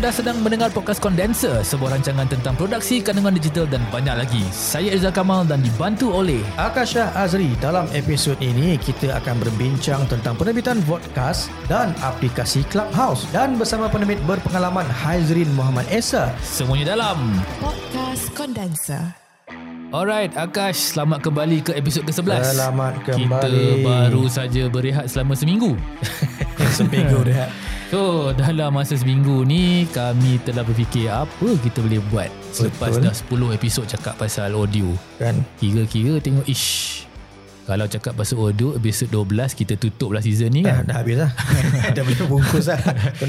Anda sedang mendengar podcast Kondenser, sebuah rancangan tentang produksi kandungan digital dan banyak lagi. Saya Izzal Kamal dan dibantu oleh Akasha Azri. Dalam episod ini, kita akan berbincang tentang penerbitan podcast dan aplikasi Clubhouse. Dan bersama penerbit berpengalaman Haizrin Muhammad Esa. semuanya dalam. Podcast Condenser. Alright, Akash, selamat kembali ke episod ke-11. Selamat Kita kembali. baru saja berehat selama seminggu. Seminggu dah. So, dalam masa seminggu ni, kami telah berfikir apa kita boleh buat selepas Betul. dah 10 episod cakap pasal audio. Kan? Kira-kira tengok, ish, kalau cakap pasal audio, episod 12 kita tutup lah season ni kan. Dah, dah habis lah. dah boleh bungkus lah.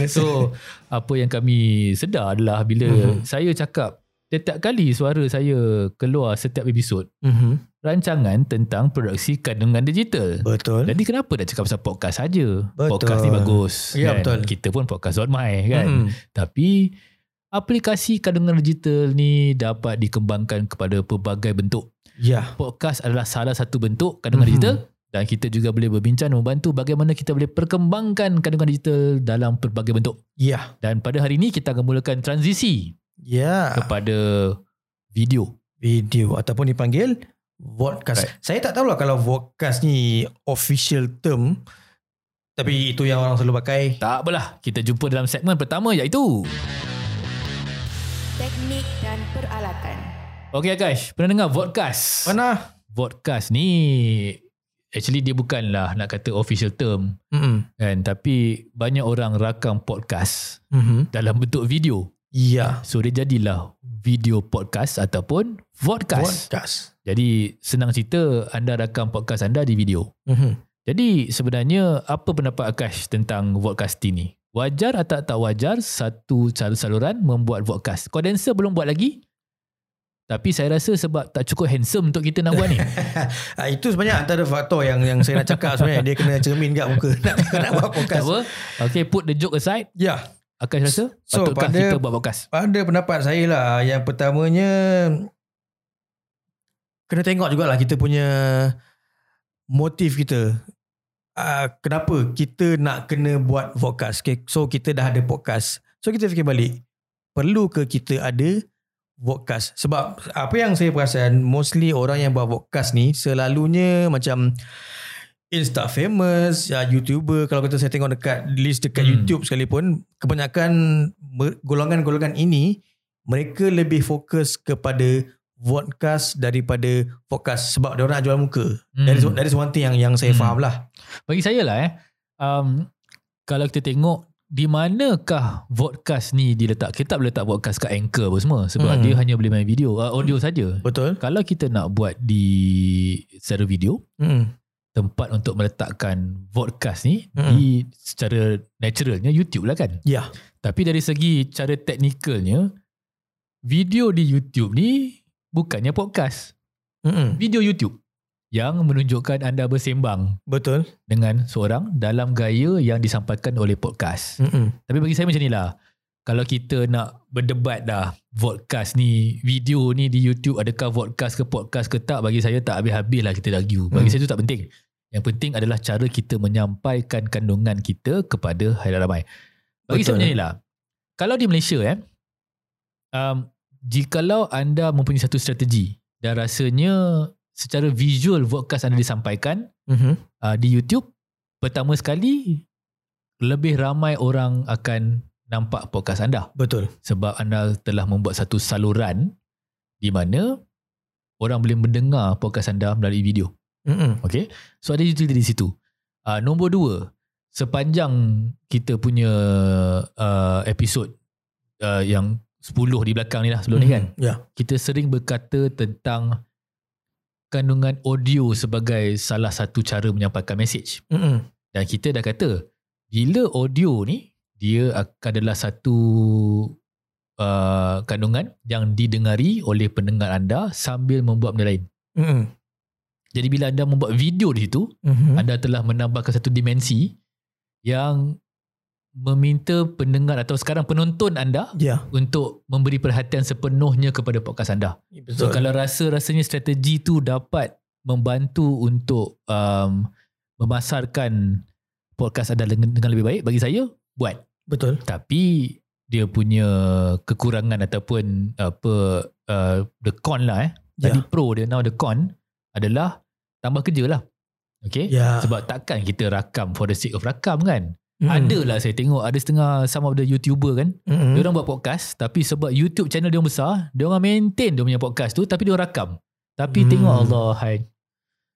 So apa yang kami sedar adalah bila mm-hmm. saya cakap setiap kali suara saya keluar setiap episod Mhm. Rancangan tentang produksi kandungan digital. Betul. Jadi kenapa dah cakap pasal podcast saja? Betul. Podcast ni bagus. Ya, betul. Kita pun podcast on my kan. Mhm. Tapi aplikasi kandungan digital ni dapat dikembangkan kepada pelbagai bentuk. Ya. Podcast adalah salah satu bentuk kandungan Mhm. digital dan kita juga boleh berbincang membantu bagaimana kita boleh perkembangkan kandungan digital dalam pelbagai bentuk. Ya. Dan pada hari ini kita akan mulakan transisi Ya. kepada video. Video ataupun dipanggil vodcast. Right. Saya tak tahulah kalau vodcast ni official term tapi itu yang orang selalu pakai. Tak apalah, kita jumpa dalam segmen pertama iaitu Teknik dan peralatan. Okey Akash, pernah dengar vodcast? Mana? Vodcast ni actually dia bukanlah nak kata official term Hmm. kan, tapi banyak orang rakam podcast Mhm. dalam bentuk video. Ya. So dia jadilah video podcast ataupun vodcast. Vodcast. Jadi senang cerita anda rakam podcast anda di video. Mhm. Jadi sebenarnya apa pendapat Akash tentang vodcast ini? Wajar atau tak wajar satu cara saluran membuat vodcast? Condenser belum buat lagi. Tapi saya rasa sebab tak cukup handsome untuk kita nak buat ni. Ah, itu sebenarnya antara faktor yang yang saya nak cakap sebenarnya dia kena cermin kat muka nak, nak buat tak podcast. apa. Okay, put the joke aside. Ya. Akash rasa So, patutkah pada- kita buat podcast? Pada pendapat saya lah yang pertamanya kena tengok jugalah kita punya motif kita. Uh, kenapa kita nak kena buat podcast. Okay, so kita dah ada podcast. So kita fikir balik. Perlu ke kita ada podcast? Sebab apa yang saya perasan mostly orang yang buat podcast ni selalunya macam Insta famous, ya, YouTuber. Kalau kata saya tengok dekat list dekat Hmm. YouTube sekalipun, kebanyakan golongan-golongan ini mereka lebih fokus kepada podcast daripada podcast sebab dia orang nak jual muka. Hmm. That is that is one thing yang yang saya Hmm. hmm. faham lah. Bagi saya lah eh. Um, kalau kita tengok di manakah podcast ni diletak? Kita tak boleh letak podcast kat Anchor apa semua sebab Hmm. dia hanya boleh main video, uh, audio saja. Betul? Kalau kita nak buat di secara video, Hmm. tempat untuk meletakkan podcast ni Hmm. di secara naturalnya YouTube lah kan. Ya. Tapi dari segi cara teknikalnya, video di YouTube ni bukannya podcast. Hmm. Video YouTube yang menunjukkan anda bersembang Betul. dengan seorang dalam gaya yang disampaikan oleh podcast. Hmm. Tapi bagi saya macam ni lah. Kalau kita nak berdebat dah podcast ni, video ni di YouTube adakah podcast ke podcast ke tak bagi saya tak habis-habis lah kita argue. Bagi Hmm. saya tu tak penting. Yang penting adalah cara kita menyampaikan kandungan kita kepada halayak ramai. Bagi saya Betul. macam ni lah. Kalau di Malaysia eh, um, jikalau anda mempunyai satu strategi dan rasanya secara visual podcast anda disampaikan Hmm. uh, di YouTube pertama sekali lebih ramai orang akan nampak podcast anda Betul. sebab anda telah membuat satu saluran di mana orang boleh mendengar podcast anda melalui video. Hmm. Okay? So ada utility di situ. Uh, nombor dua, sepanjang kita punya uh, episod uh, yang 10 di belakang ni lah sebelum ni kan, Ya. kita sering berkata tentang kandungan audio sebagai salah satu cara menyampaikan message. Hmm. Dan kita dah kata, bila audio ni, dia akan adalah satu uh, kandungan yang didengari oleh pendengar anda sambil membuat benda lain. Hmm. Jadi bila anda membuat video di situ, Hmm. anda telah menambahkan satu dimensi yang meminta pendengar atau sekarang penonton anda Ya. untuk memberi perhatian sepenuhnya kepada podcast anda. So Betul. kalau rasa-rasanya strategi tu dapat membantu untuk um, memasarkan podcast anda dengan, dengan lebih baik bagi saya buat Betul. tapi dia punya kekurangan ataupun apa uh, the con lah eh. Tadi Ya. pro dia now the con adalah tambah kerja lah. Okay. Ya. Sebab takkan kita rakam for the sake of rakam kan. Mm. Ada lah saya tengok ada setengah some of the YouTuber kan. Mm-mm. Dia orang buat podcast tapi sebab YouTube channel dia besar, dia orang maintain dia punya podcast tu tapi dia orang rakam. Tapi Hmm. tengok Allah hai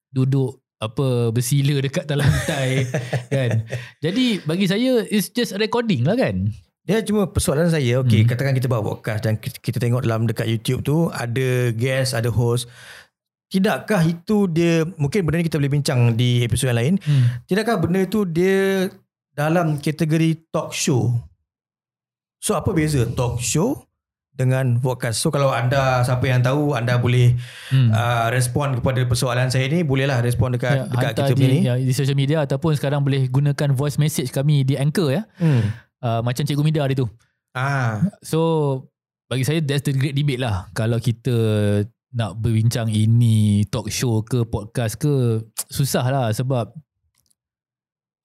duduk apa bersila dekat dalam lantai kan. Jadi bagi saya it's just a recording lah kan. Dia cuma persoalan saya, okay, Hmm. katakan kita buat podcast dan kita, kita tengok dalam dekat YouTube tu ada guest, ada host. Tidakkah itu dia, mungkin benda ni kita boleh bincang di episod yang lain. Hmm. Tidakkah benda itu dia dalam kategori talk show? So apa beza talk show dengan podcast? So kalau anda siapa yang tahu anda boleh Hmm. uh, respon kepada persoalan saya ni bolehlah respon dekat Ya, dekat kita di, ni. ya, di social media ataupun sekarang boleh gunakan voice message kami di Anchor ya. Hmm. Uh, macam Cikgu Mida dia tu. Ah, So bagi saya that's the great debate lah. Kalau kita nak berbincang ini talk show ke podcast ke susah lah sebab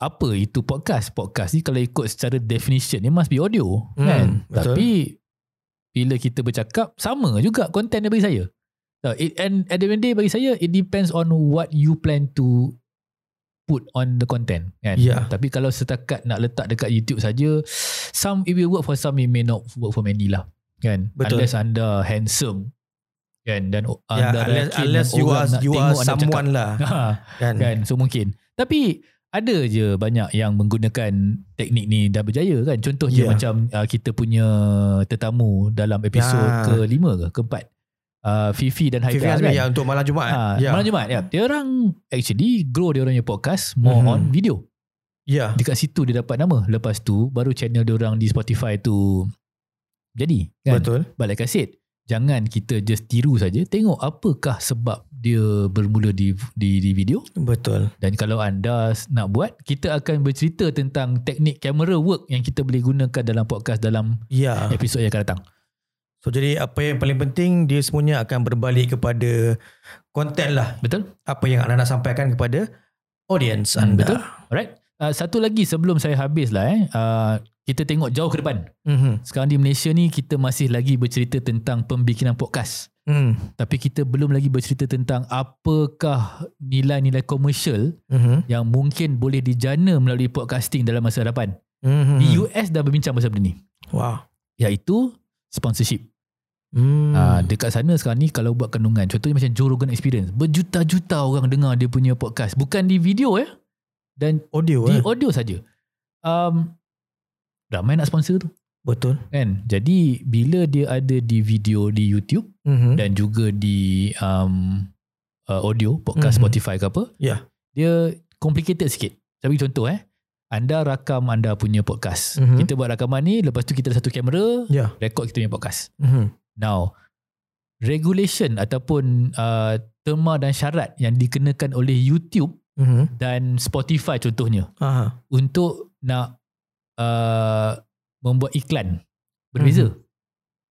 apa itu podcast? Podcast ni kalau ikut secara definition dia must be audio Hmm, kan. betul. Tapi bila kita bercakap sama juga konten dia bagi saya. So, it, and at the end of the day bagi saya it depends on what you plan to put on the content kan. Ya. Tapi kalau setakat nak letak dekat YouTube saja some it will work for some it may not work for many lah kan. Betul. Unless anda handsome kan dan ya, anda unless, unless you are you are someone lah Ha, kan. kan so mungkin tapi ada je banyak yang menggunakan teknik ni dah berjaya kan contohnya Ya. macam uh, kita punya tetamu dalam episod Ya. kelima ke keempat uh, Fifi dan Fifi Haidar Azmi kan ya untuk malam Jumaat. ha, ya. malam Jumaat ya. dia orang actually grow dia orang punya podcast more Mhm. on video Ya. dekat situ dia dapat nama lepas tu baru channel dia orang di Spotify tu jadi kan Betul. I said, jangan kita just tiru saja. Tengok apakah sebab dia bermula di di, di video. Betul. Dan kalau anda nak buat, kita akan bercerita tentang teknik camera work yang kita boleh gunakan dalam podcast dalam Ya. episod yang akan datang. So jadi apa yang paling penting dia semuanya akan berbalik kepada konten lah. Betul? Apa yang anda nak sampaikan kepada audience Hmm, anda. betul. Alright. Uh, satu lagi sebelum saya habis lah eh. Uh, kita tengok jauh ke depan. Mhm. Sekarang di Malaysia ni kita masih lagi bercerita tentang pembikinan podcast. Hmm. Tapi kita belum lagi bercerita tentang apakah nilai-nilai komersial Mhm. yang mungkin boleh dijana melalui podcasting dalam masa hadapan. Mhm. Di US dah berbincang pasal benda ni. Wow. Iaitu sponsorship. Hmm. Hmm. dekat sana sekarang ni kalau buat kandungan, contohnya macam Joe Rogan Experience, berjuta-juta orang dengar dia punya podcast. Bukan di video ya. Dan audio di eh. audio saja. Um, ramai nak sponsor tu. Betul. Kan? Jadi bila dia ada di video di YouTube Mhm. dan juga di um, uh, audio, podcast Mhm. Spotify ke apa, Ya. dia complicated sikit. Saya bagi contoh eh. Anda rakam anda punya podcast. Mhm. Kita buat rakaman ni, lepas tu kita ada satu kamera, Ya. rekod kita punya podcast. Mhm. Now, regulation ataupun uh, terma dan syarat yang dikenakan oleh YouTube Mhm. dan Spotify contohnya Aha. untuk nak uh, membuat iklan berbeza.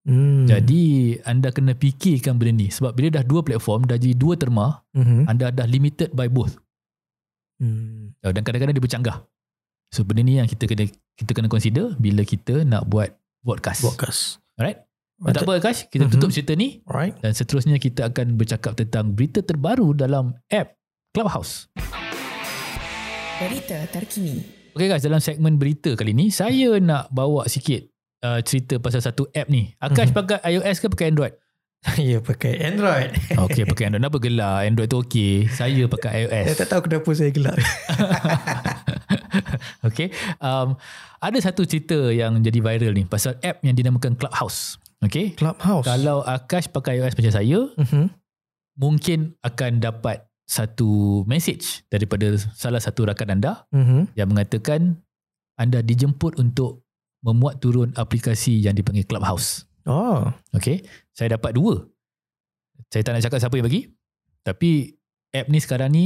Hmm. Jadi anda kena fikirkan benda ni sebab bila dah dua platform dah jadi dua terma, Mhm. anda dah limited by both. Hmm. Uh, Dan kadang-kadang dia bercanggah. So benda ni yang kita kena kita kena consider bila kita nak buat podcast. Podcast. Alright? Tak apa Akash, kita Mhm. tutup cerita ni Alright. dan seterusnya kita akan bercakap tentang berita terbaru dalam app Clubhouse. Berita terkini. Okay guys, dalam segmen berita kali ni saya nak bawa sikit uh, cerita pasal satu app ni. Akash Mhm. pakai iOS ke pakai Android? Ya pakai Android. Okay, pakai Android. Kenapa gelar? Android tu okey. Saya pakai iOS. Saya tak tahu kenapa saya gelak. okay. Um, ada satu cerita yang jadi viral ni pasal app yang dinamakan Clubhouse. Okay. Clubhouse. Kalau Akash pakai iOS macam saya, Mhm. mungkin akan dapat satu message daripada salah satu rakan anda Mhm. yang mengatakan anda dijemput untuk memuat turun aplikasi yang dipanggil Clubhouse. Oh. Okay. Saya dapat dua. Saya tak nak cakap siapa yang bagi. Tapi app ni sekarang ni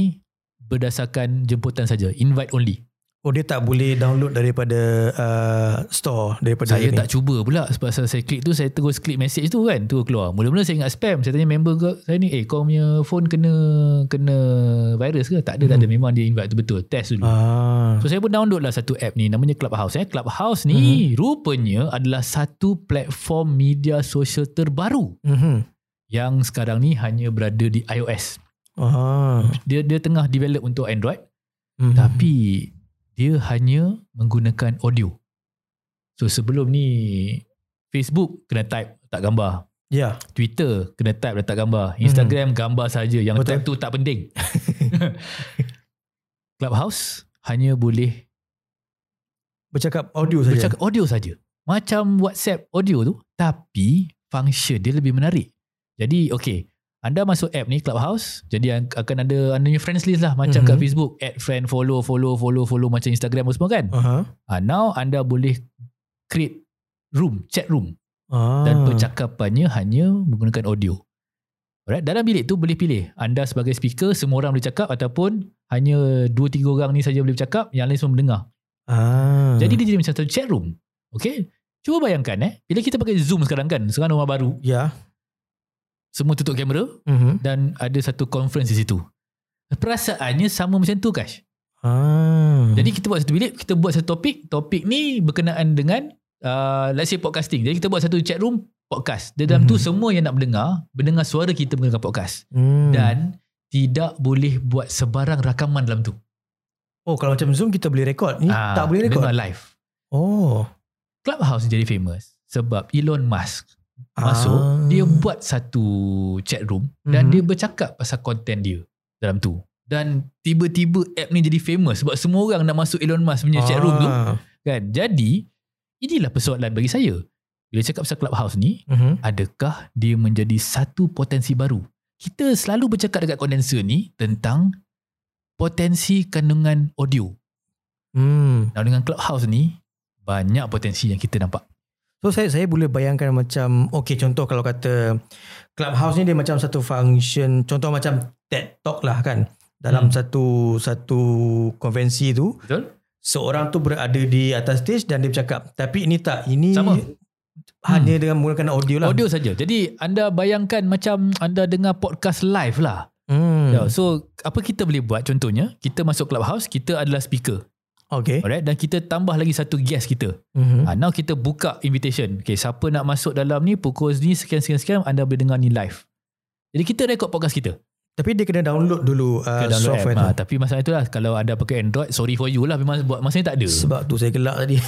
berdasarkan jemputan saja. Invite only. Oh dia tak boleh download daripada uh, store daripada Saya ni. tak cuba pula sebab saya, klik tu saya terus klik message tu kan tu keluar. Mula-mula saya ingat spam. Saya tanya member ke saya ni eh kau punya phone kena kena virus ke? Tak ada tak ada memang dia invite tu betul. Test dulu. Ah. So saya pun download lah satu app ni namanya Clubhouse eh. Clubhouse ni rupanya adalah satu platform media sosial terbaru Mhm. yang sekarang ni hanya berada di iOS. Ah. Dia dia tengah develop untuk Android Mhm. tapi dia hanya menggunakan audio. So sebelum ni Facebook kena type tak gambar. ya. Twitter kena type letak gambar. Instagram gambar saja. Yang Betul. type tu tak penting. Clubhouse hanya boleh Bercakap audio saja. bercakap audio saja. Macam WhatsApp audio tu tapi function dia lebih menarik. Jadi okay, anda masuk app ni Clubhouse, jadi akan ada anda punya friends list lah macam Mhm. kat Facebook, add friend, follow, follow, follow, follow macam Instagram semua kan. Aha. Ah, now anda boleh create room, chat room Ah. dan percakapannya hanya menggunakan audio. Alright, dalam bilik tu boleh pilih anda sebagai speaker semua orang boleh cakap ataupun hanya 2 3 orang ni saja boleh bercakap, yang lain semua mendengar. Ah. Jadi dia jadi macam satu chat room. Okay? Cuba bayangkan eh, bila kita pakai Zoom sekarang kan, sekarang rumah baru, ya. Semua tutup kamera Mhm. dan ada satu conference di situ. Perasaannya sama macam tu Kash. Ah. Jadi kita buat satu bilik, kita buat satu topik, topik ni berkenaan dengan uh, let's say podcasting. Jadi kita buat satu chat room podcast. Di dalam tu Mhm. semua yang nak mendengar, mendengar suara kita menggunakan podcast. hmm. Dan tidak boleh buat sebarang rakaman dalam tu. oh kalau macam Zoom kita boleh record ni Ah, tak boleh record. Memang live. Oh. Clubhouse jadi famous sebab Elon Musk masuk Ah. dia buat satu chat room dan Mhm. dia bercakap pasal konten dia dalam tu dan tiba-tiba app ni jadi famous sebab semua orang nak masuk Elon Musk punya chat room tu Ah. kan jadi inilah persoalan bagi saya bila cakap pasal Clubhouse ni Mhm. adakah dia menjadi satu potensi baru kita selalu bercakap dekat kondenser ni tentang potensi kandungan audio Hmm. Nah dengan Clubhouse ni banyak potensi yang kita nampak So saya saya boleh bayangkan macam okay contoh kalau kata Clubhouse ni dia macam satu function contoh macam TED Talk lah kan dalam Hmm. satu satu konvensi tu betul seorang tu berada di atas stage dan dia bercakap tapi ini tak ini Sama. hanya dengan menggunakan audio lah Audio saja. Jadi anda bayangkan macam anda dengar podcast live lah. hmm. Ya, so apa kita boleh buat contohnya, kita masuk clubhouse, kita adalah speaker. Okay Alright dan kita tambah lagi satu guest kita. Mhm. Ha, now kita buka invitation. Okay, siapa nak masuk dalam ni pukul ni sekian sekian sekian anda boleh dengar ni live. Jadi kita rekod podcast kita. tapi dia kena download dulu uh, Kita download software app. Ha, tu tapi masalah itulah kalau anda pakai Android, sorry for you lah memang buat masa ni tak ada. sebab tu saya gelak tadi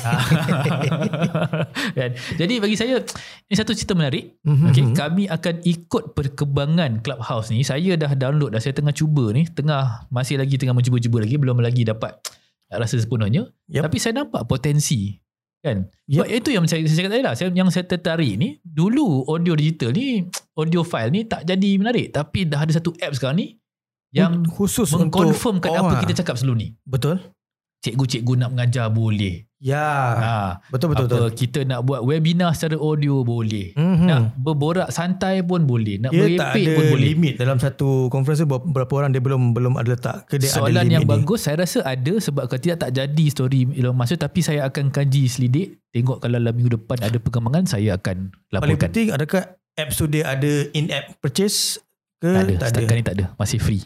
kan? Jadi bagi saya ini satu cerita menarik. Mhm. Okay, kami akan ikut perkembangan Clubhouse ni. Saya dah download dah. Saya tengah cuba ni. Tengah masih lagi tengah mencuba-cuba lagi. Belum lagi dapat rasa sepenuhnya. Yep. Tapi saya nampak potensi. Kan? Yep. Sebab itu yang saya, saya cakap tadi lah. Saya, yang saya tertarik ni. Dulu audio digital ni, audio file ni tak jadi menarik. Tapi dah ada satu app sekarang ni. Yang khusus mengkonfirmkan apa kita cakap sebelum ni. betul Cikgu-cikgu nak mengajar boleh. Ya Ha, betul betul apa betul kita nak buat webinar secara audio boleh. Mhm. Nak berborak santai pun boleh. Nak dia tak merepek ada pun boleh. limit dalam satu conference tu berapa, orang dia belum belum ada letak ke dia ada Soalan limit yang ni? bagus saya rasa ada sebab kalau tidak tak jadi story Elon Musk tu, tapi saya akan kaji selidik tengok kalau dalam minggu depan ada perkembangan saya akan paling laporkan. penting adakah apps tu dia ada in-app purchase ke tak ada, tak ada. setakat ni tak ada, masih free.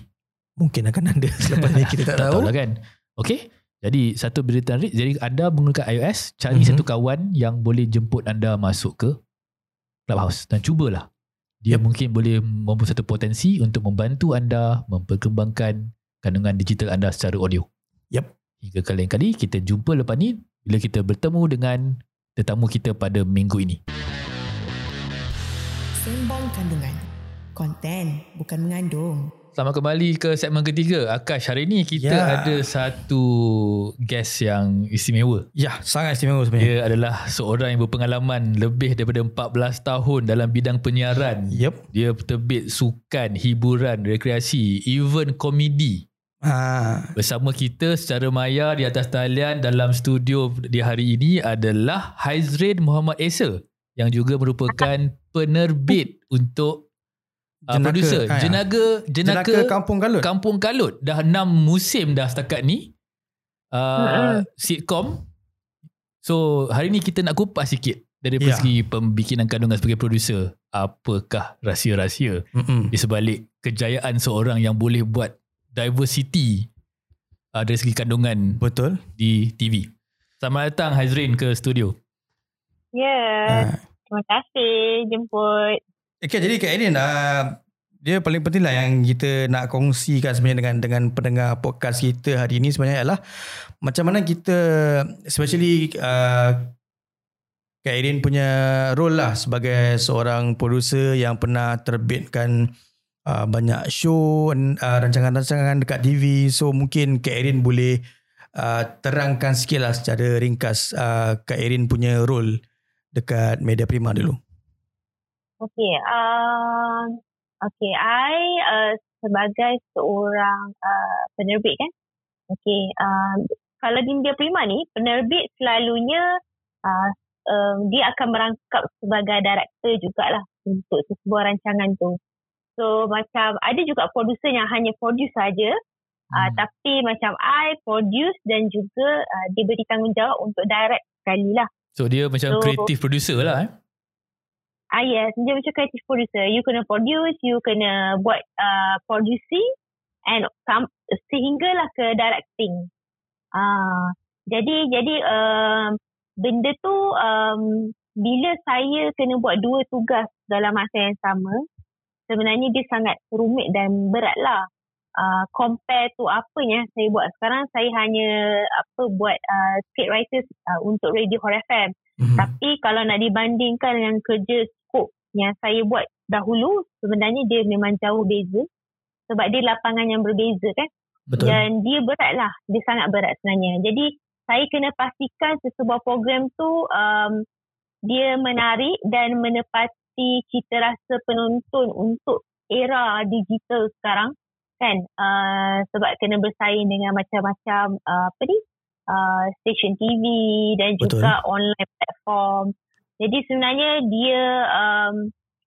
mungkin akan ada selepas ni kita tak, tak tahu tahu lah kan. Okey. Jadi satu berita menarik jadi anda menggunakan iOS cari Mhm. satu kawan yang boleh jemput anda masuk ke Clubhouse dan cubalah. Dia Yep. mungkin boleh mempunyai satu potensi untuk membantu anda memperkembangkan kandungan digital anda secara audio. Yep. Hingga kali kali kita jumpa lepas ni bila kita bertemu dengan tetamu kita pada minggu ini. Sembang kandungan. Konten bukan mengandung. Selamat kembali ke segmen ketiga. Akash, hari ni kita Ya. ada satu guest yang istimewa. ya sangat istimewa sebenarnya Dia adalah seorang yang berpengalaman lebih daripada 14 tahun dalam bidang penyiaran. yep Dia terbit sukan, hiburan, rekreasi, even komedi. ha Bersama kita secara maya di atas talian dalam studio di hari ini adalah Haizrin Muhammad Esa yang juga merupakan penerbit untuk uh, Jenaka, producer ha, ya. Jenaga Jenaka, Jenaka Kampung Galut Kampung Kalut dah 6 musim dah setakat ni uh, sitcom. So hari ni kita nak kupas sikit dari Ya. segi pembikinan kandungan sebagai producer. Apakah rahsia-rahsia Mm-mm. di sebalik kejayaan seorang yang boleh buat diversity uh, dari segi kandungan Betul. di TV. Selamat datang Hazrin ke studio. Ya, Ah. terima kasih jemput. Okay, jadi Kak Erin, uh, dia paling penting lah yang kita nak kongsikan sebenarnya dengan dengan pendengar podcast kita hari ini sebenarnya adalah macam mana kita, especially uh, Kak Erin punya role lah sebagai seorang producer yang pernah terbitkan uh, banyak show, uh, rancangan-rancangan dekat TV. So mungkin Kak Erin boleh uh, terangkan sikit lah secara ringkas uh, Kak Erin punya role dekat Media Prima dulu. Okey, uh, okey, I uh, sebagai seorang uh, penerbit kan. Okey, uh, kalau di Media Prima ni, penerbit selalunya uh, um, dia akan merangkap sebagai director jugalah untuk sebuah rancangan tu. So macam ada juga producer yang hanya produce saja, uh, Hmm. tapi macam I produce dan juga uh, dia beri tanggungjawab untuk direct sekali lah. So dia macam So- creative producer lah eh. Ah yes, dia macam creative producer. You kena produce, you kena buat uh, producing and come, sehinggalah ke directing. Ah, jadi jadi um, benda tu um, bila saya kena buat dua tugas dalam masa yang sama, sebenarnya dia sangat rumit dan berat lah. Uh, compare tu apa yang saya buat sekarang saya hanya apa buat uh, script writer uh, untuk Radio Hot FM Mhm. tapi kalau nak dibandingkan dengan kerja yang saya buat dahulu, sebenarnya dia memang jauh beza. Sebab dia lapangan yang berbeza kan. Betul. Dan dia berat lah. Dia sangat berat sebenarnya. Jadi saya kena pastikan sesebuah program tu um, dia menarik dan menepati cita rasa penonton untuk era digital sekarang kan uh, sebab kena bersaing dengan macam-macam uh, apa ni uh, stesen TV dan Betul. juga online platform. Jadi sebenarnya dia um,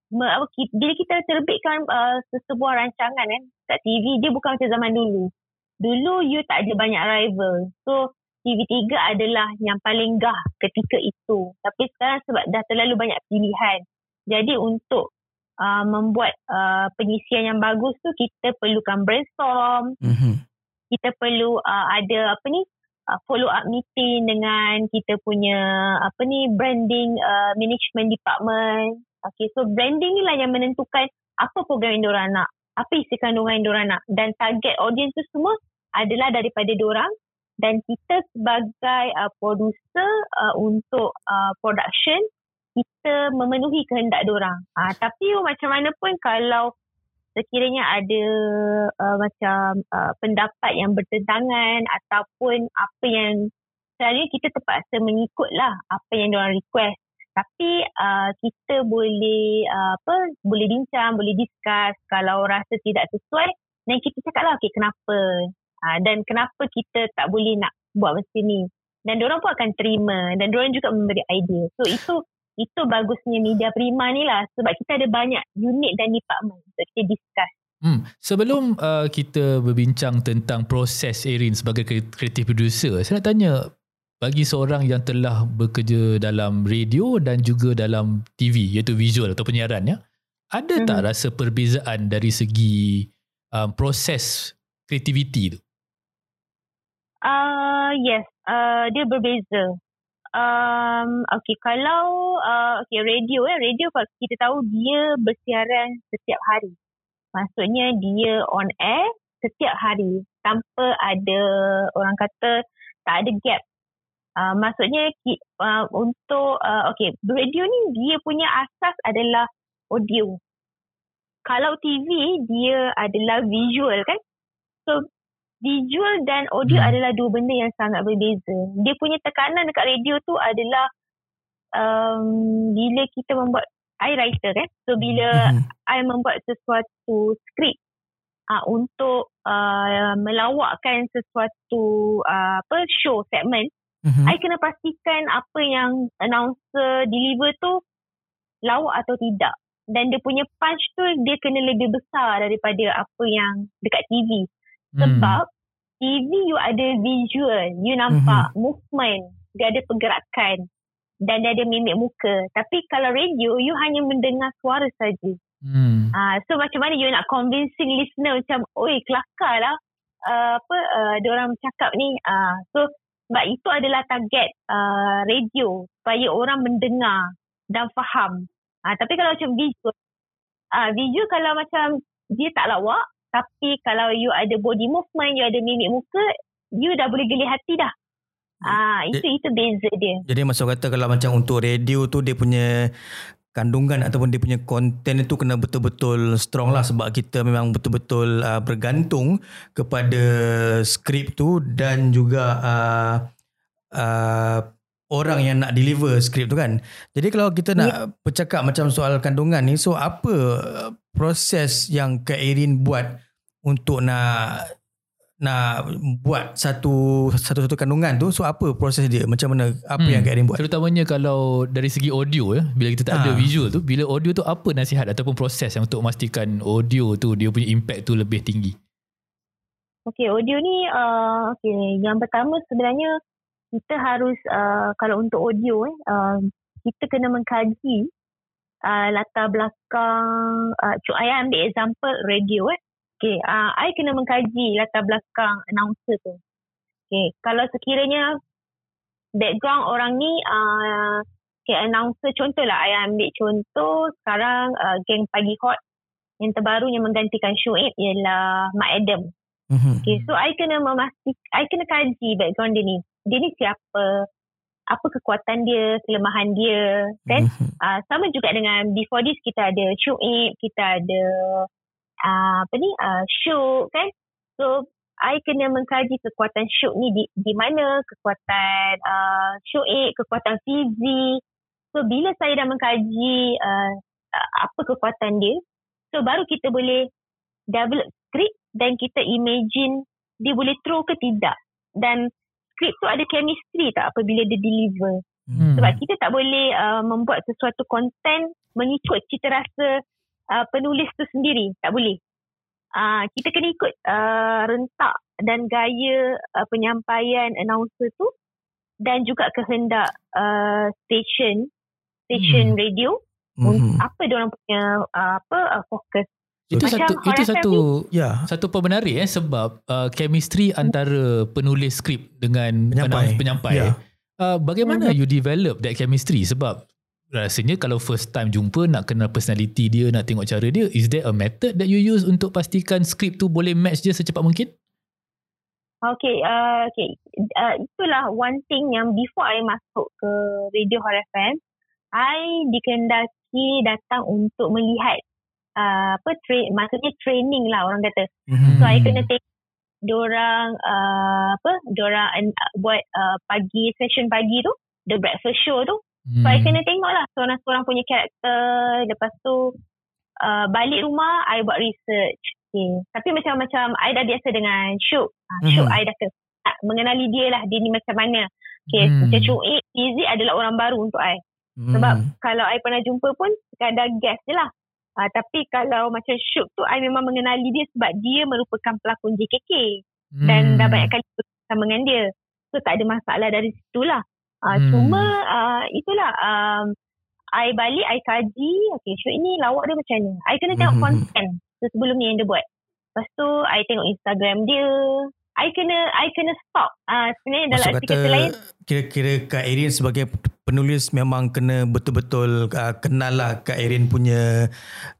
me, apa, bila kita terbitkan uh, sesebuah rancangan kan kat TV dia bukan macam zaman dulu. Dulu you tak ada banyak rival. So TV3 adalah yang paling gah ketika itu. Tapi sekarang sebab dah terlalu banyak pilihan. Jadi untuk uh, membuat uh, pengisian yang bagus tu kita perlukan brainstorm, Mhm. kita perlu uh, ada apa ni uh, follow up meeting dengan kita punya apa ni branding uh, management department. Okay, so branding ni lah yang menentukan apa program yang diorang nak, apa isi kandungan yang diorang nak dan target audience tu semua adalah daripada diorang dan kita sebagai uh, producer uh, untuk uh, production kita memenuhi kehendak diorang. Uh, tapi macam mana pun kalau sekiranya ada uh, macam uh, pendapat yang bertentangan ataupun apa yang selalunya kita terpaksa mengikutlah apa yang diorang request. Tapi uh, kita boleh uh, apa boleh bincang, boleh discuss kalau rasa tidak sesuai dan kita cakaplah okey kenapa uh, dan kenapa kita tak boleh nak buat macam ni. Dan diorang pun akan terima dan diorang juga memberi idea. So itu itu bagusnya media prima ni lah sebab kita ada banyak unit dan department untuk kita discuss. Hmm. Sebelum uh, kita berbincang tentang proses Erin sebagai kre- creative producer, saya nak tanya bagi seorang yang telah bekerja dalam radio dan juga dalam TV iaitu visual atau penyiaran ya, ada tak Mhm. rasa perbezaan dari segi um, proses kreativiti tu? Uh, yes, uh, dia berbeza. Um, okay, kalau uh, okay, radio eh, radio kalau kita tahu dia bersiaran setiap hari. Maksudnya dia on air setiap hari tanpa ada orang kata tak ada gap. Uh, maksudnya uh, untuk uh, okay, radio ni dia punya asas adalah audio. Kalau TV dia adalah visual kan. So visual dan audio Hmm. adalah dua benda yang sangat berbeza. Dia punya tekanan dekat radio tu adalah um, bila kita membuat I writer kan. So bila Mhm. I membuat sesuatu skrip uh, untuk uh, melawakkan sesuatu uh, apa show segmen, Mhm. I kena pastikan apa yang announcer deliver tu lawak atau tidak. Dan dia punya punch tu dia kena lebih besar daripada apa yang dekat TV. Hmm. Sebab TV you ada visual, you nampak mm-hmm. movement, dia ada pergerakan dan dia ada mimik muka. Tapi kalau radio, you hanya mendengar suara saja. Hmm. Uh, so macam mana you nak convincing listener macam, oi kelakar lah uh, apa uh, orang cakap ni. Uh, so sebab itu adalah target uh, radio supaya orang mendengar dan faham. Uh, tapi kalau macam visual, uh, visual kalau macam dia tak lawak, tapi kalau you ada body movement, you ada mimik muka, you dah boleh geli hati dah. Ah, itu itu beza dia. Jadi masuk kata kalau macam untuk radio tu dia punya kandungan ataupun dia punya konten itu kena betul-betul strong lah sebab kita memang betul-betul uh, bergantung kepada skrip tu dan juga uh, uh, orang yang nak deliver skrip tu kan. Jadi kalau kita nak yeah. bercakap macam soal kandungan ni so apa proses yang Kak Erin buat untuk nak nak buat satu satu satu kandungan tu so apa proses dia macam mana apa hmm. yang Kak Erin buat terutamanya kalau dari segi audio ya bila kita tak ha. ada visual tu bila audio tu apa nasihat ataupun proses yang untuk memastikan audio tu dia punya impact tu lebih tinggi Okay, audio ni uh, okay, yang pertama sebenarnya kita harus uh, kalau untuk audio eh uh, kita kena mengkaji uh, latar belakang uh, saya ambil example radio eh Okay, uh, I kena mengkaji latar belakang announcer tu. Okay, kalau sekiranya background orang ni, uh, okay, announcer contohlah, I ambil contoh sekarang uh, geng Pagi Hot yang terbaru yang menggantikan Shoaib ialah Mak Adam. Mm-hmm. Okay, so I kena memastikan, I kena kaji background dia ni. Dia ni siapa? Apa kekuatan dia, kelemahan dia, kan? Mm-hmm. Uh, sama juga dengan before this kita ada Shoaib, kita ada uh, apa ni? Uh, show kan? So I kena mengkaji kekuatan show ni di, di mana? Kekuatan uh, show A kekuatan fizik. So bila saya dah mengkaji uh, apa kekuatan dia so baru kita boleh develop script dan kita imagine dia boleh throw ke tidak. Dan script tu ada chemistry tak apabila dia deliver? Hmm. sebab kita tak boleh uh, membuat sesuatu konten mengikut cita rasa uh, penulis tu sendiri tak boleh uh, kita kena ikut uh, rentak dan gaya uh, penyampaian announcer tu dan juga kehendak uh, station station hmm. radio hmm. apa dia orang punya uh, apa uh, fokus itu Macam satu itu satu ya satu pembenaran eh sebab uh, chemistry antara penulis skrip dengan penyampai, penyampai yeah. uh, bagaimana hmm. you develop that chemistry sebab rasanya kalau first time jumpa nak kenal personality dia nak tengok cara dia is there a method that you use untuk pastikan skrip tu boleh match dia secepat mungkin Okay, uh, okay. Uh, itulah one thing yang before I masuk ke Radio Hot FM, I dikendaki datang untuk melihat uh, apa tra- maksudnya training lah orang kata. Mm-hmm. So I kena tengok diorang uh, apa diorang uh, buat uh, pagi session pagi tu, the breakfast show tu. Hmm. So, I kena tengok lah seorang-seorang punya karakter. Lepas tu, uh, balik rumah, I buat research. Okay. Tapi macam-macam, I dah biasa dengan Syuk. Uh, Syuk, hmm. I dah kena mengenali dia lah, dia ni macam mana. Okay, hmm. macam Syuk A, Easy adalah orang baru untuk I. Hmm. Sebab kalau I pernah jumpa pun, sekadar guest je lah. Uh, tapi kalau macam Syuk tu, I memang mengenali dia sebab dia merupakan pelakon JKK. Hmm. Dan dah banyak kali bersama dengan dia. So, tak ada masalah dari situ lah. Uh, hmm. Cuma uh, itulah um, I balik I kaji Okay show ini lawak dia macam ni I kena tengok hmm. konten so, Sebelum ni yang dia buat Lepas tu I tengok Instagram dia I kena I kena stop uh, Sebenarnya dalam arti kata lain Kira-kira Kak Erin sebagai penulis Memang kena betul-betul uh, Kenal lah Kak Erin punya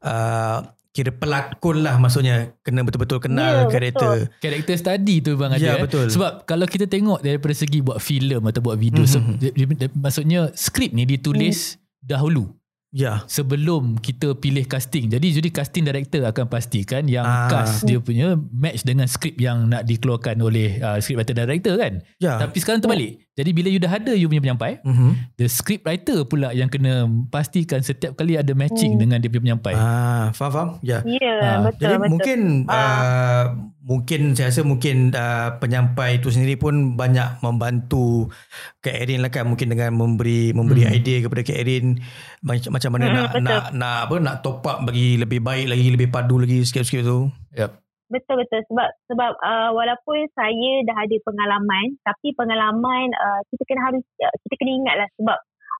uh, kira pelakon lah maksudnya kena betul-betul kenal yeah, karakter. Karakter study tu bang yeah, ada. betul. Sebab kalau kita tengok daripada segi buat filem atau buat video mm-hmm. maksudnya skrip ni ditulis mm. dahulu. Ya. Sebelum kita pilih casting. Jadi jadi casting director akan pastikan yang ah. cast dia punya match dengan skrip yang nak dikeluarkan oleh uh, script writer director kan. Ya. Tapi sekarang terbalik. Jadi bila you dah ada you punya penyampai, mm-hmm. the script writer pula yang kena pastikan setiap kali ada matching mm. dengan dia punya penyampai. Ah, faham faham? Ya. Yeah. Ya, yeah, betul Jadi betul. mungkin ah. uh, mungkin saya rasa mungkin uh, penyampai itu sendiri pun banyak membantu Kak Erin lah kan mungkin dengan memberi memberi mm. idea kepada Kak Erin macam macam mana mm, nak betul. nak nak apa nak top up bagi lebih baik lagi lebih padu lagi sikit-sikit tu. Yep. Betul betul sebab sebab uh, walaupun saya dah ada pengalaman tapi pengalaman uh, kita kena harus uh, kita kena ingatlah sebab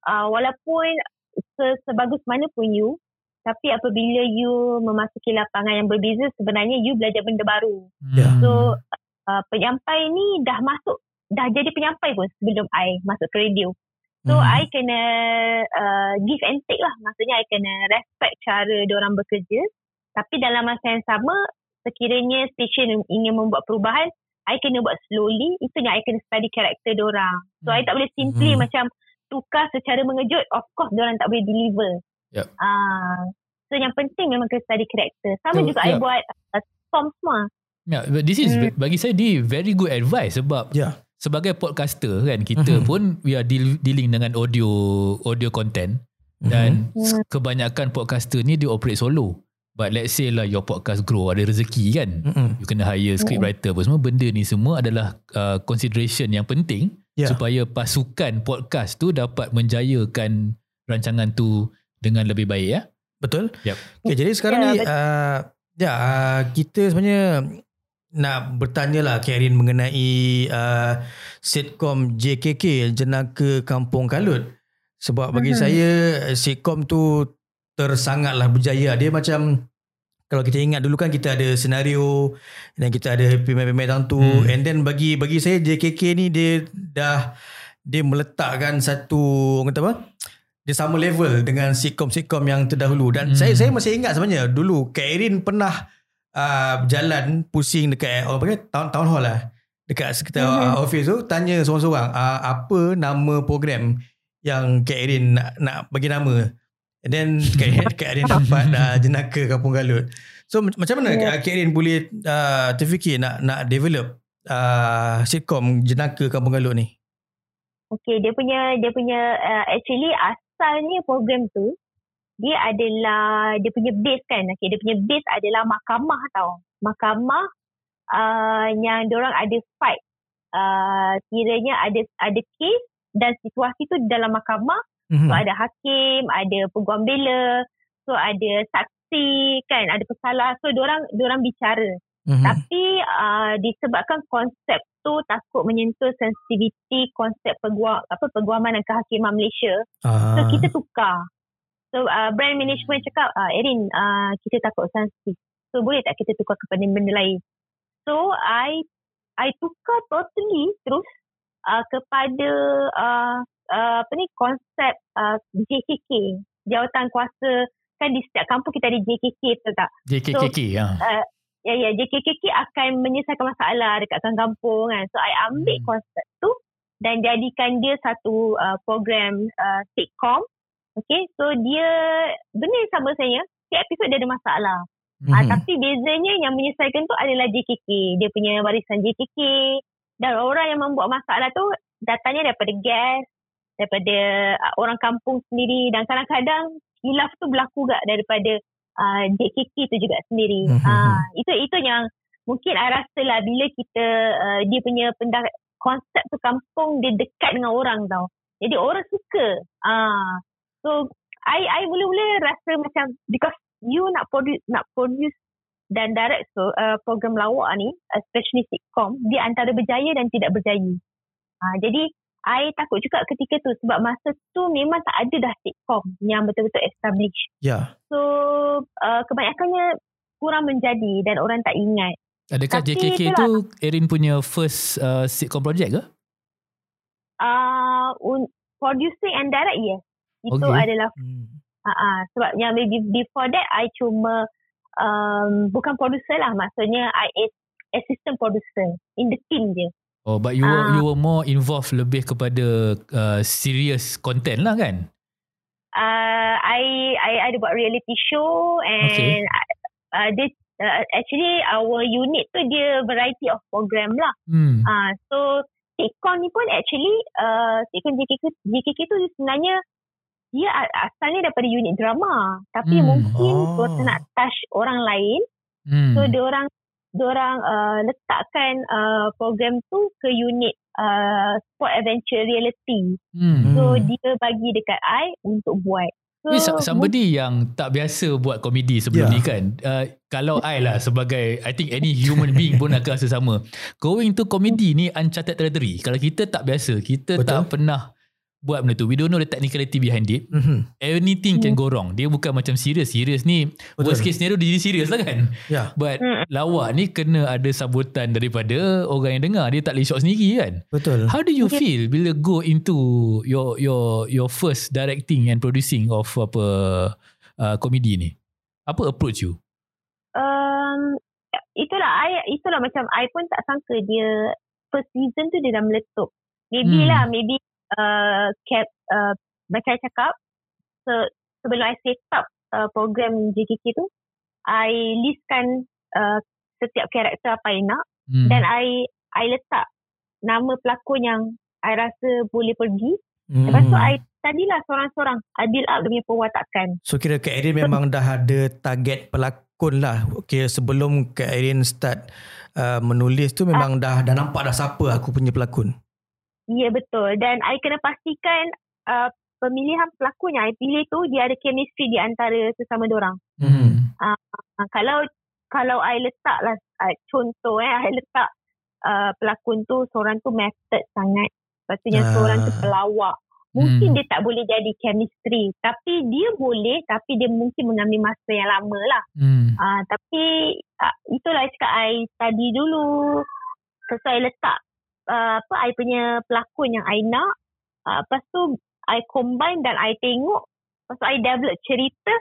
uh, walaupun se- sebagus mana pun you tapi apabila you memasuki lapangan yang berbeza sebenarnya you belajar benda baru. Ya. Hmm. So uh, penyampai ni dah masuk dah jadi penyampai pun sebelum I masuk ke radio. So Mhm. I kena uh, give and take lah. Maksudnya I kena respect cara orang bekerja. Tapi dalam masa yang sama sekiranya station ingin membuat perubahan I kena buat slowly. Itu yang I kena study karakter orang. So I tak boleh simply Mhm. macam tukar secara mengejut. Of course orang tak boleh deliver. Yup. Ah, so yang penting memang kena study karakter. Sama So, juga I yup. buat uh, form semua. Ya, but this is Hmm. bagi saya ni very good advice sebab Ya. sebagai podcaster kan kita Mhm. pun we are deal, dealing dengan audio audio content dan Mhm. s- kebanyakan podcaster ni dia operate solo. But let's say lah your podcast grow ada rezeki kan. Mhm. You kena hire script writer apa semua benda ni semua adalah uh, consideration yang penting Ya. supaya pasukan podcast tu dapat menjayakan rancangan tu dengan lebih baik ya. Betul? Yep. Okay, jadi sekarang Ya, ni uh, ya uh, kita sebenarnya nak bertanya lah Karen mengenai uh, sitcom JKK Jenaka Kampung Kalut. Sebab bagi Mhm. saya sitcom tu tersangatlah berjaya. Dia macam kalau kita ingat dulu kan kita ada senario dan kita ada pemain-pemain tertentu Hmm. and then bagi bagi saya JKK ni dia dah dia meletakkan satu orang kata apa? Dia sama level dengan sitcom-sitcom yang terdahulu dan Hmm. saya saya masih ingat sebenarnya dulu Kak Erin pernah uh, berjalan pusing dekat apa kan town, town hall lah dekat sekitar Mhm. uh, office tu tanya seorang-seorang uh, apa nama program yang Kak Erin nak, nak bagi nama and then Kak Erin, Kak Erin dapat uh, jenaka Kampung Galut so mac- macam mana yeah. Kak Erin boleh uh, terfikir nak nak develop uh, sitcom jenaka Kampung Galut ni Okay, dia punya dia punya uh, actually asalnya program tu dia adalah dia punya base kan. Okay, dia punya base adalah mahkamah tau. Mahkamah uh, yang orang ada fight. Uh, kiranya ada ada case dan situasi tu dalam mahkamah. Mhm. So ada hakim, ada peguam bela, so ada saksi kan, ada pesalah. So orang orang bicara. Mhm. Tapi uh, disebabkan konsep tu takut menyentuh sensitiviti konsep peguam apa peguaman dan kehakiman Malaysia. So Ah. kita tukar. So uh, brand management cakap, uh, Erin uh, kita takut sensitif. So boleh tak kita tukar kepada benda lain? So I I tukar totally terus uh, kepada uh, uh, apa ni konsep uh, JKK jawatan kuasa kan di setiap kampung kita ada JKK betul tak? JKKK ya. ya ya JKKK akan menyelesaikan masalah dekat kampung kan. So I ambil Hmm. konsep tu dan jadikan dia satu uh, program uh, sitcom. Okay, so dia benda yang sama saya. Setiap episod dia ada masalah. Ah, tapi bezanya yang menyelesaikan tu adalah JKK. Dia punya barisan JKK. Dan orang yang membuat masalah tu datanya daripada guest, daripada uh, orang kampung sendiri. Dan kadang-kadang hilaf tu berlaku juga daripada uh, JKK tu juga sendiri. Ah, itu itu yang mungkin I rasa lah bila kita uh, dia punya pendak konsep tu kampung dia dekat dengan orang tau. Jadi orang suka. Ah, so I I mula-mula rasa macam because you nak produce nak produce dan direct so, uh, program lawak ni especially sitcom dia antara berjaya dan tidak berjaya. Ah, jadi I takut juga ketika tu sebab masa tu memang tak ada dah sitcom yang betul-betul established. Ya. So uh, kebanyakannya kurang menjadi dan orang tak ingat. Adakah Tapi JKK itulah. tu Erin punya first uh, sitcom project ke? Uh, un- producing and direct yes. Itu Okay. adalah Hmm. uh, uh, sebab yang maybe before that I cuma um, bukan producer lah maksudnya I is assistant producer in the team je. Oh, but you were, Ah. you were more involved lebih kepada uh, serious content lah kan? Uh, I I ada buat reality show and Okay. uh, dia uh, actually our unit tu dia variety of program lah. Hmm. Ah, so sitcom ni pun actually uh, sitcom JKK, JKK tu sebenarnya dia asalnya daripada unit drama. Tapi Hmm. mungkin Oh. nak touch orang lain. Hmm. So dia orang orang uh, letakkan uh, program tu ke unit uh, sport adventure reality. hmm. So Hmm. dia bagi dekat I untuk buat. So, sa- somebody yang tak biasa buat komedi sebelum Ya. ni kan. Uh, kalau I lah sebagai I think any human being pun akan rasa sama. Going to comedy ni uncharted territory. Kalau kita tak biasa, kita Betul. tak pernah buat benda tu. We don't know the technicality behind it. Mhm. Anything can go wrong. Dia bukan macam serious. Serious ni Betul. worst case scenario dia jadi serious lah kan. Ya, But Mm. lawak ni kena ada sambutan daripada orang yang dengar. Dia tak boleh shock sendiri kan. betul. How do you Okay. feel bila go into your your your first directing and producing of apa uh, komedi ni? Apa approach you? um, itulah I itulah macam I pun tak sangka dia first season tu dia dah meletup. Maybe Hmm. lah maybe uh, cap uh, macam cakap se, sebelum I set up uh, program JKK tu I listkan uh, setiap karakter apa I nak Hmm. dan I I letak nama pelakon yang I rasa boleh pergi. Lepas tu Hmm. I tadilah seorang-seorang build up dia punya perwatakan. So kira Kak Erin memang dah ada target pelakon lah. Okay, sebelum Kak Erin start uh, menulis tu memang dah dah nampak dah siapa aku punya pelakon. Ya betul dan I kena pastikan uh, pemilihan pelakon yang I pilih tu dia ada chemistry di antara sesama orang. Hmm. Uh, kalau kalau I letak lah uh, contoh eh I letak uh, pelakon tu seorang tu method sangat. Yang Ah. seorang tu pelawak. Mungkin Hmm. dia tak boleh jadi chemistry tapi dia boleh tapi dia mungkin mengambil masa yang lama lah. Hmm. Uh, tapi uh, itulah cakap I study dulu. Lepas tu I letak uh, apa I punya pelakon yang I nak. Uh, lepas tu I combine dan I tengok. Lepas tu I develop cerita.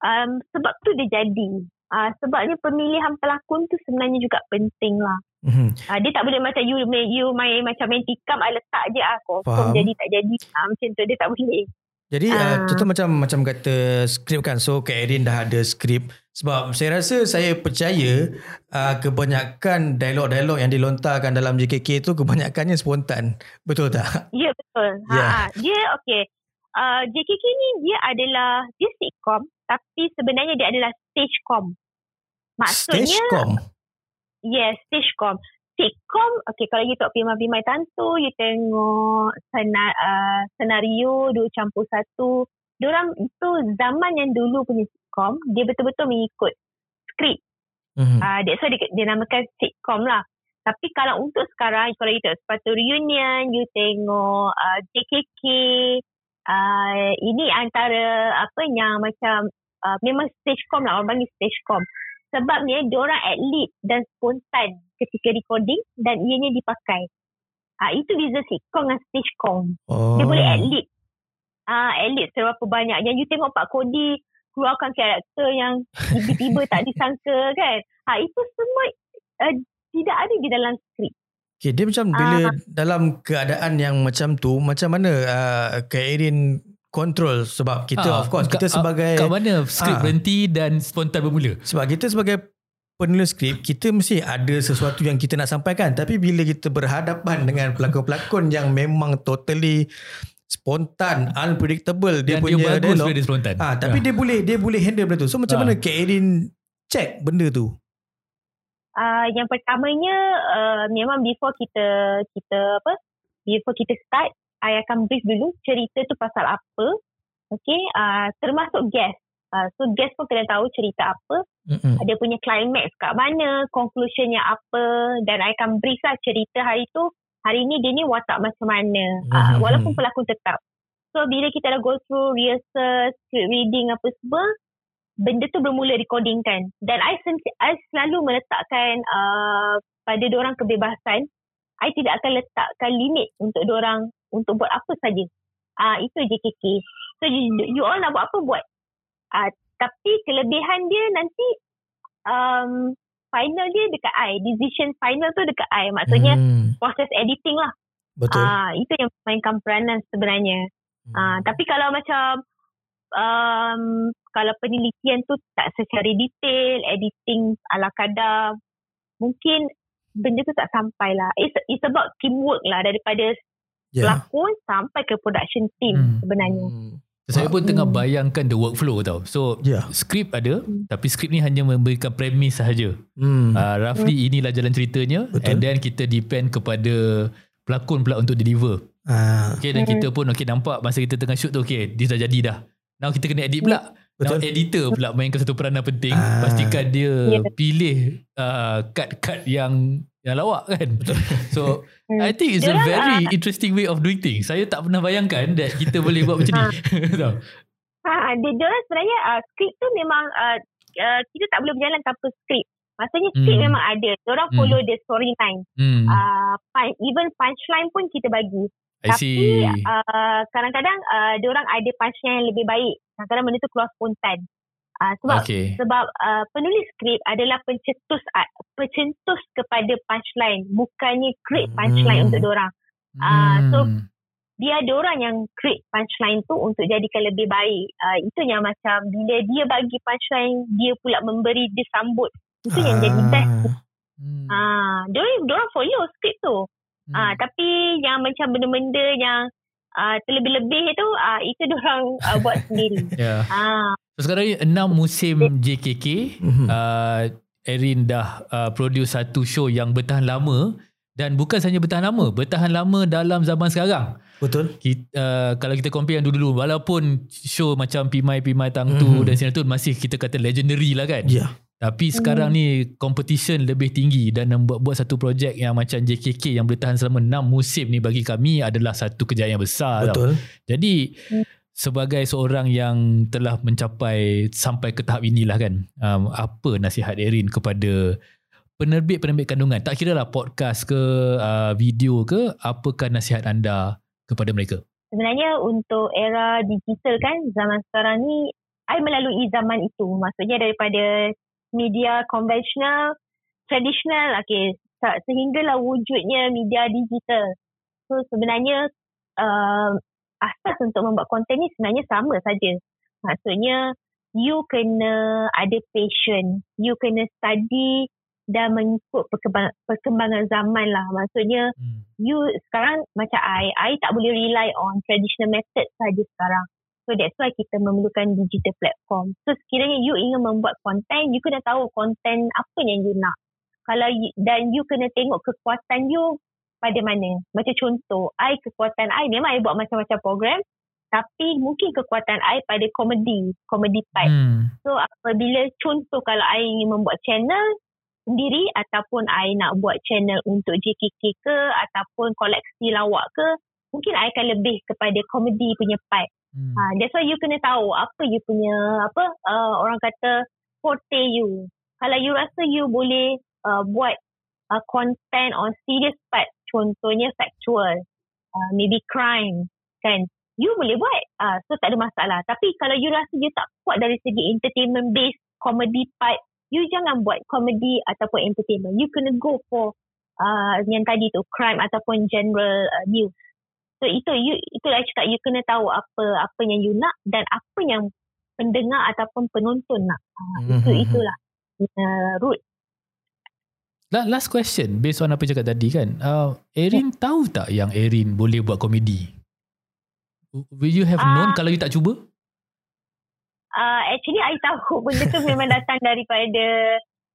Um, sebab tu dia jadi. Uh, sebabnya pemilihan pelakon tu sebenarnya juga penting lah. Mhm. Uh, dia tak boleh macam you you main macam main tikam I letak je ah confirm jadi tak jadi. Uh, macam tu dia tak boleh. Jadi uh, Ah. contoh macam macam kata skrip kan. So Kak Erin dah ada skrip sebab saya rasa saya percaya uh, kebanyakan dialog-dialog yang dilontarkan dalam JKK tu kebanyakannya spontan. Betul tak? Ya betul. Ha, Ya. ha. Dia okay. Uh, JKK ni dia adalah dia sitcom tapi sebenarnya dia adalah stagecom. Maksudnya Stagecom. yes, stagecom. Sitcom, okay kalau you tengok Pimai-Pimai Tantu, you tengok sena, uh, senario dua campur satu. Diorang itu zaman yang dulu punya sitcom, dia betul-betul mengikut skrip. Mhm. Uh, that's why dia, dia namakan sitcom lah. Tapi kalau untuk sekarang, kalau you tengok Sepatu Reunion, you tengok uh, JKK, uh, ini antara apa yang macam uh, memang stagecom lah, orang panggil stagecom. Sebabnya diorang atlet dan spontan ketika recording dan ianya dipakai. Ah itu beza sitcom dengan stagecom. Oh. Dia boleh atlet. Ah atlet seberapa banyak. Yang you tengok Pak Kodi keluarkan karakter yang tiba-tiba tak disangka kan. Ah itu semua uh, tidak ada di dalam skrip. Okay, dia macam bila dalam keadaan yang macam tu, macam mana uh, Kak Erin control sebab kita Ah, of course kita kat- sebagai Kat mana skrip Ah. berhenti dan spontan bermula? sebab kita sebagai penulis skrip kita mesti ada sesuatu yang kita nak sampaikan tapi bila kita berhadapan dengan pelakon-pelakon yang memang totally spontan unpredictable. Dia dan punya dia bagus dialog bila dia spontan. ah tapi dia boleh dia boleh handle benda tu. So macam Ah. mana Kak Erin check benda tu? Uh, yang pertamanya uh, memang before kita kita apa before kita start I akan brief dulu cerita tu pasal apa. Okay uh, termasuk guest. Uh, so guest pun kena tahu cerita apa. Mm-mm. dia punya climax kat mana conclusionnya apa. Dan I akan brief lah cerita hari tu hari ni dia ni watak macam mana? Uh, walaupun pelakon tetap. So bila kita dah go through rehearsal script reading apa semua benda tu bermula recording kan? Dan I, sen- I selalu meletakkan uh, pada orang kebebasan I tidak akan letakkan limit untuk orang untuk buat apa saja. Uh, itu JKK so you, you all nak buat apa buat. Uh, tapi kelebihan dia nanti um, final dia dekat I decision final tu dekat I maksudnya Hmm, proses editing lah betul Ah, itu yang mainkan peranan sebenarnya. Ah, Hmm. tapi kalau macam um, kalau penelitian tu tak secara detail, editing ala kadar, mungkin benda tu tak sampai lah. It's, it's about teamwork lah daripada Ya. pelakon sampai ke production team Hmm. sebenarnya. Hmm. Saya pun tengah Hmm. bayangkan the workflow tau. So Ya. skrip ada tapi skrip ni hanya memberikan premis sahaja. Hmm. Uh, roughly inilah jalan ceritanya Betul. and then kita depend kepada pelakon pula untuk deliver. Ah. Okay dan kita pun okay nampak masa kita tengah shoot tu okay this dah jadi dah. Now kita kena edit pula. Now Betul. editor pula mainkan satu peranan penting. Ah. Pastikan dia Ya. pilih uh, cut-cut yang yang lawak kan. So Hmm. I think it's a very interesting way of doing things. Saya tak pernah bayangkan that kita boleh buat macam ni. Tahu? Ha, dia diorang sebenarnya uh, skrip tu memang uh, uh, kita tak boleh berjalan tanpa skrip. Maksudnya skrip Hmm. memang ada. Diorang Hmm. follow the storyline. hmm. Uh, pun- even punchline pun kita bagi. I Tapi see. uh, kadang-kadang uh, diorang ada punchline yang lebih baik. Kadang-kadang benda tu keluar spontan. Uh, sebab Okay. sebab uh, penulis skrip adalah pencetus uh, pencetus kepada punchline bukannya create punchline Hmm. untuk diorang. Ah, so, Hmm. Dia ada orang yang create punchline tu untuk jadikan lebih baik. Uh, itu yang macam bila dia bagi punchline dia pula memberi dia sambut. Itu yang jadi best. Hmm. Ah, diorang, diorang follow skrip tu. Hmm. Ah, tapi yang macam benda-benda yang uh, terlebih-lebih tu uh, itu diorang uh, buat sendiri. Yeah. Ah, So sekarang ni enam musim JKK. Mhm. Uh, Erin dah uh, produce satu show yang bertahan lama dan bukan sahaja bertahan lama, bertahan lama dalam zaman sekarang. Betul. Kita, uh, kalau kita compare yang dulu-dulu walaupun show macam Pimai Pimai Tang tu Mhm. dan sinetron masih kita kata legendary lah kan. Ya. Tapi sekarang ni competition lebih tinggi dan membuat buat satu projek yang macam JKK yang bertahan selama 6 musim ni bagi kami adalah satu kejayaan yang besar tau. Betul. Jadi Hmm. sebagai seorang yang telah mencapai sampai ke tahap inilah kan, um, apa nasihat Erin kepada penerbit-penerbit kandungan? Tak kira lah podcast ke, uh, video ke, apakah nasihat anda kepada mereka? sebenarnya untuk era digital kan zaman sekarang ni I melalui zaman itu maksudnya daripada media konvensional tradisional okay se- sehinggalah wujudnya media digital. So sebenarnya uh, asas untuk membuat konten ni sebenarnya sama saja. Maksudnya you kena ada passion. You kena study dan mengikut perkembangan, perkembangan zaman lah. Maksudnya Hmm. you sekarang macam I, I tak boleh rely on traditional method saja sekarang. So that's why kita memerlukan digital platform. So sekiranya you ingin membuat konten, you kena tahu konten apa yang you nak. Kalau you, dan you kena tengok kekuatan you pada mana. Macam contoh, I kekuatan I memang I buat macam-macam program tapi mungkin kekuatan I pada komedi, komedi part. Hmm. So apabila contoh kalau I ingin membuat channel sendiri ataupun I nak buat channel untuk JKK ke ataupun koleksi lawak ke, mungkin I akan lebih kepada komedi punya part. Hmm. Ha, that's why you kena tahu apa you punya apa uh, orang kata forte you. Kalau you rasa you boleh uh, buat uh, content on serious part, contohnya factual, uh, maybe crime, kan? You boleh buat, uh, so tak ada masalah. Tapi kalau you rasa you tak kuat dari segi entertainment based comedy part, you jangan buat comedy ataupun entertainment. You kena go for uh, yang tadi tu crime ataupun general uh, news. So itu you itulah cakap you kena tahu apa apa yang you nak dan apa yang pendengar ataupun penonton nak. Uh, Itu Mhm. itulah uh, root. La- Last question based on apa cakap tadi kan. Uh, Erin tahu tak yang Erin boleh buat komedi? Will you have Ah. known kalau you tak cuba? Uh, actually I tahu benda tu memang datang daripada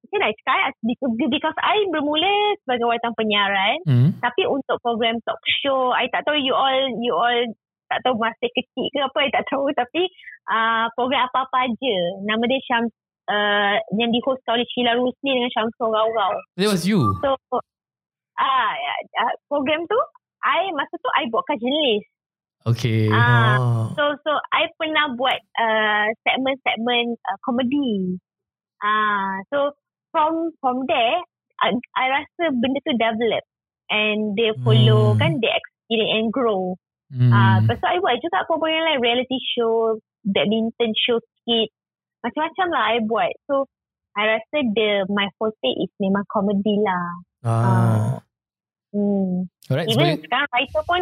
macam nak cakap because, because I bermula sebagai wartawan penyiaran Hmm. tapi untuk program talk show I tak tahu you all you all tak tahu masih kecil ke apa I tak tahu tapi uh, program apa-apa aja nama dia Syam uh, yang di host oleh Sheila Rusli dengan Syamsul Rau-Rau That was you. So ah uh, program tu I masa tu I buat kajian list. Okay. Ah Oh. so so I pernah buat uh, segmen-segmen uh, komedi. Ah so from from there I, I rasa benda tu develop and dia follow Hmm. kan dia experience and grow. Hmm. Ah lepas tu I buat juga program lain reality show, badminton show skit. Macam-macam lah I buat. So I rasa the my forte is memang komedi lah. Ah. Hmm. Alright. Even Sebagai, sekarang writer pun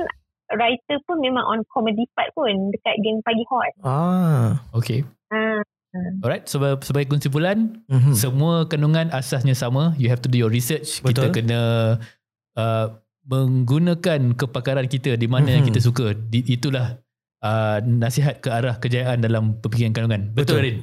writer pun memang on comedy part pun dekat geng pagi hot. Ah. okay. Ah, Alright. Sebagai, sebagai kesimpulan, Mhm. semua kandungan asasnya sama. You have to do your research. Kita Betul. kena uh, menggunakan kepakaran kita di mana yang Mhm. kita suka. Di, itulah uh, nasihat ke arah kejayaan dalam perpikiran kandungan. Betul, Betul. Rin?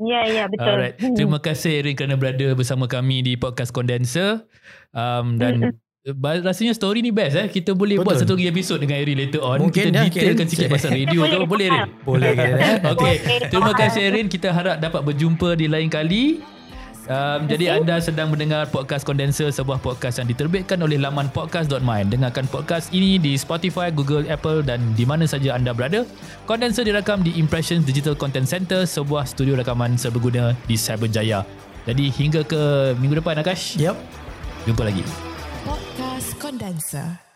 ya ya betul. Alright. Terima kasih Erin kerana berada bersama kami di podcast Condenser. Um, dan ba- rasanya story ni best eh. Kita boleh Betul. buat satu lagi episod dengan Erin later on. Mungkin kita ya, detailkan sikit pasal radio apa. Boleh Erin? Boleh kan eh? Okey, Boleh. terima kasih Erin. Kita harap dapat berjumpa di lain kali. Um, jadi anda sedang mendengar podcast Condenser, sebuah podcast yang diterbitkan oleh laman podcast.my. Dengarkan podcast ini di Spotify, Google, Apple dan di mana saja anda berada. Condenser dirakam di Impressions Digital Content Center, sebuah studio rakaman serbaguna di Cyberjaya. Jadi hingga ke minggu depan Akash. Yep. Jumpa lagi. Podcast Condenser.